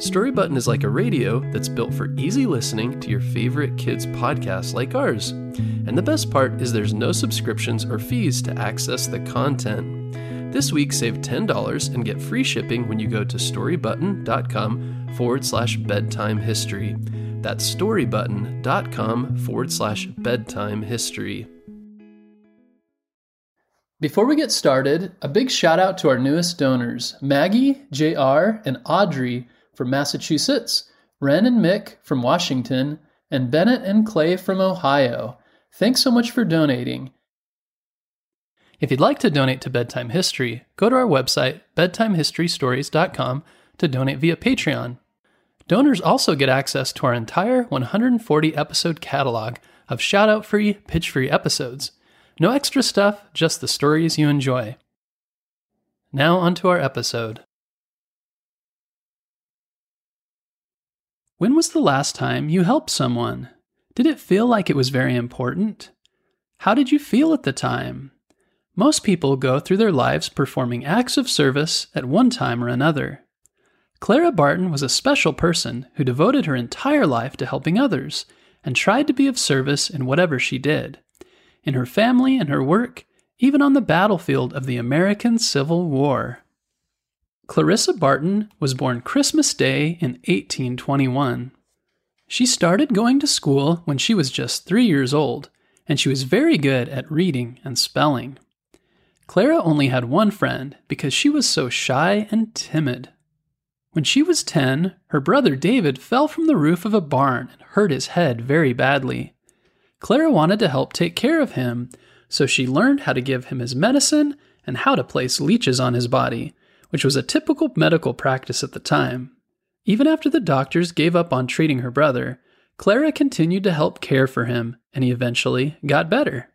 Story Button is like a radio that's built for easy listening to your favorite kids' podcasts like ours. And the best part is there's no subscriptions or fees to access the content. This week, save $10 and get free shipping when you go to storybutton.com forward slash bedtime history. That's storybutton.com forward slash bedtime history. Before we get started, a big shout out to our newest donors Maggie, JR, and Audrey from Massachusetts, Ren and Mick from Washington, and Bennett and Clay from Ohio. Thanks so much for donating. If you'd like to donate to Bedtime History, go to our website, bedtimehistorystories.com, to donate via Patreon. Donors also get access to our entire 140 episode catalog of shout out free, pitch free episodes. No extra stuff, just the stories you enjoy. Now, onto our episode. When was the last time you helped someone? Did it feel like it was very important? How did you feel at the time? Most people go through their lives performing acts of service at one time or another. Clara Barton was a special person who devoted her entire life to helping others and tried to be of service in whatever she did in her family and her work, even on the battlefield of the American Civil War. Clarissa Barton was born Christmas Day in 1821. She started going to school when she was just three years old, and she was very good at reading and spelling. Clara only had one friend because she was so shy and timid. When she was 10, her brother David fell from the roof of a barn and hurt his head very badly. Clara wanted to help take care of him, so she learned how to give him his medicine and how to place leeches on his body, which was a typical medical practice at the time. Even after the doctors gave up on treating her brother, Clara continued to help care for him, and he eventually got better.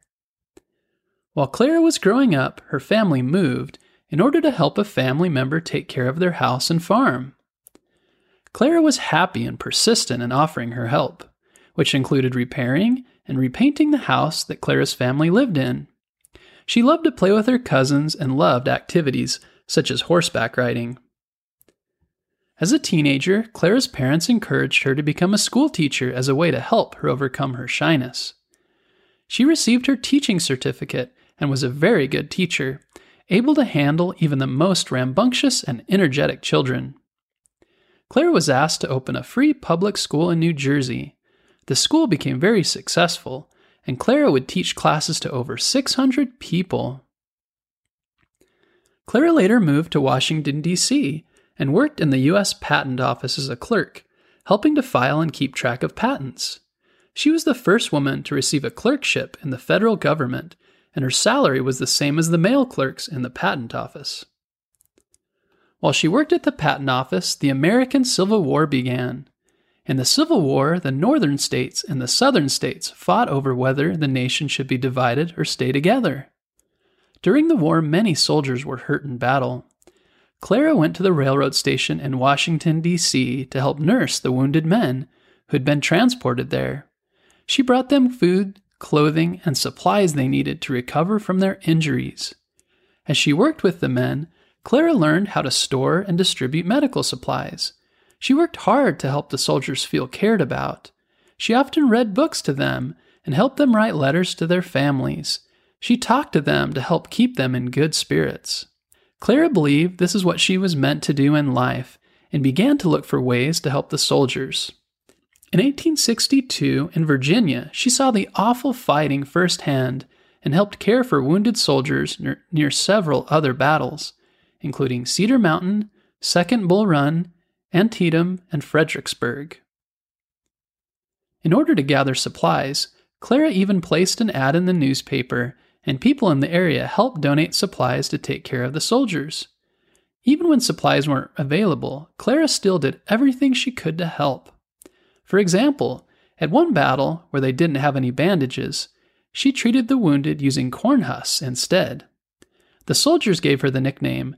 While Clara was growing up, her family moved in order to help a family member take care of their house and farm. Clara was happy and persistent in offering her help, which included repairing and repainting the house that Clara's family lived in. She loved to play with her cousins and loved activities such as horseback riding. As a teenager, Clara's parents encouraged her to become a school teacher as a way to help her overcome her shyness. She received her teaching certificate and was a very good teacher, able to handle even the most rambunctious and energetic children. Clara was asked to open a free public school in New Jersey the school became very successful, and Clara would teach classes to over 600 people. Clara later moved to Washington, D.C., and worked in the U.S. Patent Office as a clerk, helping to file and keep track of patents. She was the first woman to receive a clerkship in the federal government, and her salary was the same as the male clerks in the Patent Office. While she worked at the Patent Office, the American Civil War began. In the Civil War, the northern states and the southern states fought over whether the nation should be divided or stay together. During the war, many soldiers were hurt in battle. Clara went to the railroad station in Washington, D.C. to help nurse the wounded men who had been transported there. She brought them food, clothing, and supplies they needed to recover from their injuries. As she worked with the men, Clara learned how to store and distribute medical supplies she worked hard to help the soldiers feel cared about. She often read books to them and helped them write letters to their families. She talked to them to help keep them in good spirits. Clara believed this is what she was meant to do in life and began to look for ways to help the soldiers. In 1862, in Virginia, she saw the awful fighting firsthand and helped care for wounded soldiers near, near several other battles, including Cedar Mountain, Second Bull Run, Antietam, and Fredericksburg. In order to gather supplies, Clara even placed an ad in the newspaper, and people in the area helped donate supplies to take care of the soldiers. Even when supplies weren't available, Clara still did everything she could to help. For example, at one battle where they didn't have any bandages, she treated the wounded using corn husks instead. The soldiers gave her the nickname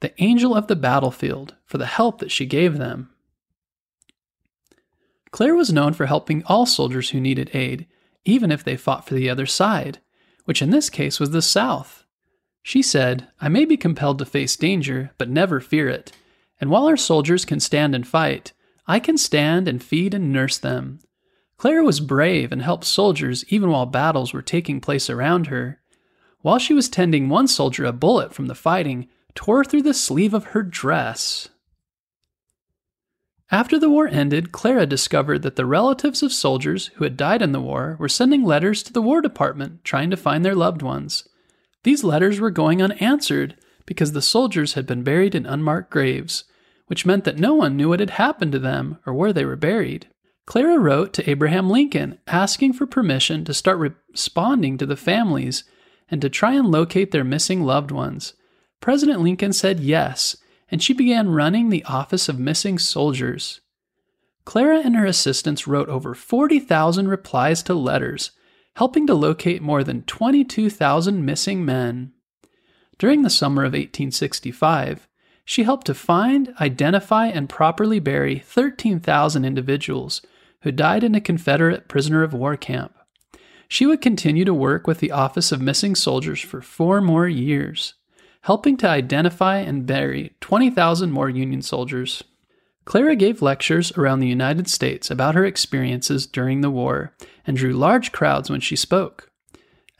the Angel of the Battlefield for the help that she gave them. Claire was known for helping all soldiers who needed aid, even if they fought for the other side, which in this case was the South. She said, I may be compelled to face danger, but never fear it. And while our soldiers can stand and fight, I can stand and feed and nurse them. Clara was brave and helped soldiers even while battles were taking place around her. While she was tending one soldier, a bullet from the fighting tore through the sleeve of her dress. After the war ended, Clara discovered that the relatives of soldiers who had died in the war were sending letters to the War Department trying to find their loved ones. These letters were going unanswered because the soldiers had been buried in unmarked graves, which meant that no one knew what had happened to them or where they were buried. Clara wrote to Abraham Lincoln asking for permission to start responding to the families and to try and locate their missing loved ones. President Lincoln said yes, and she began running the Office of Missing Soldiers. Clara and her assistants wrote over 40,000 replies to letters, helping to locate more than 22,000 missing men. During the summer of 1865, she helped to find, identify, and properly bury 13,000 individuals who died in a Confederate prisoner of war camp. She would continue to work with the Office of Missing Soldiers for four more years, helping to identify and bury 20,000 more Union soldiers. Clara gave lectures around the United States about her experiences during the war and drew large crowds when she spoke.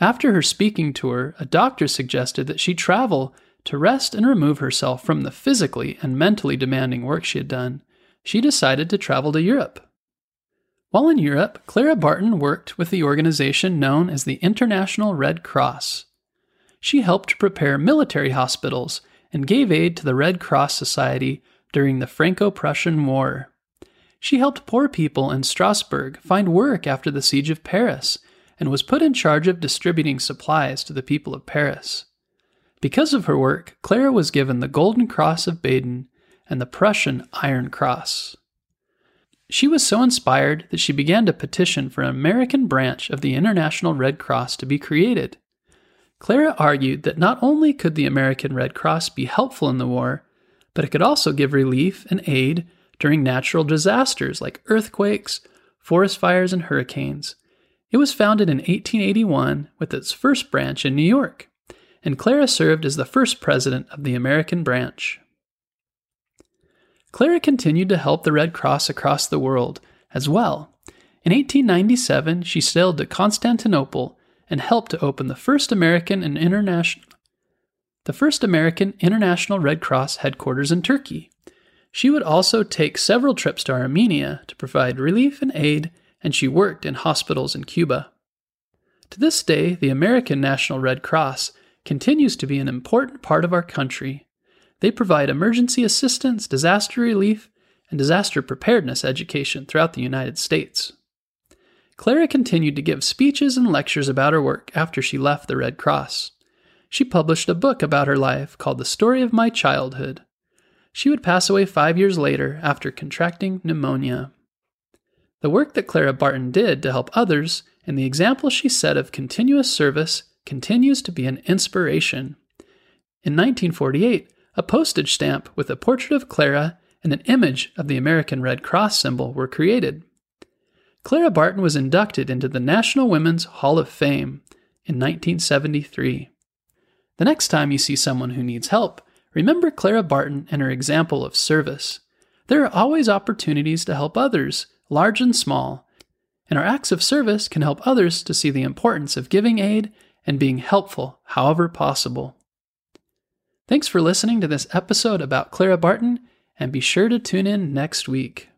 After her speaking tour, a doctor suggested that she travel to rest and remove herself from the physically and mentally demanding work she had done. She decided to travel to Europe. While in Europe, Clara Barton worked with the organization known as the International Red Cross. She helped prepare military hospitals and gave aid to the Red Cross Society during the Franco Prussian War. She helped poor people in Strasbourg find work after the siege of Paris and was put in charge of distributing supplies to the people of Paris. Because of her work, Clara was given the Golden Cross of Baden and the Prussian Iron Cross. She was so inspired that she began to petition for an American branch of the International Red Cross to be created. Clara argued that not only could the American Red Cross be helpful in the war, but it could also give relief and aid during natural disasters like earthquakes, forest fires, and hurricanes. It was founded in 1881 with its first branch in New York, and Clara served as the first president of the American branch. Clara continued to help the Red Cross across the world as well. In 1897, she sailed to Constantinople and helped to open the first American and international the first American International Red Cross headquarters in Turkey. She would also take several trips to Armenia to provide relief and aid, and she worked in hospitals in Cuba. To this day, the American National Red Cross continues to be an important part of our country they provide emergency assistance, disaster relief, and disaster preparedness education throughout the United States. Clara continued to give speeches and lectures about her work after she left the Red Cross. She published a book about her life called The Story of My Childhood. She would pass away five years later after contracting pneumonia. The work that Clara Barton did to help others and the example she set of continuous service continues to be an inspiration. In 1948, a postage stamp with a portrait of Clara and an image of the American Red Cross symbol were created. Clara Barton was inducted into the National Women's Hall of Fame in 1973. The next time you see someone who needs help, remember Clara Barton and her example of service. There are always opportunities to help others, large and small, and our acts of service can help others to see the importance of giving aid and being helpful however possible. Thanks for listening to this episode about Clara Barton, and be sure to tune in next week.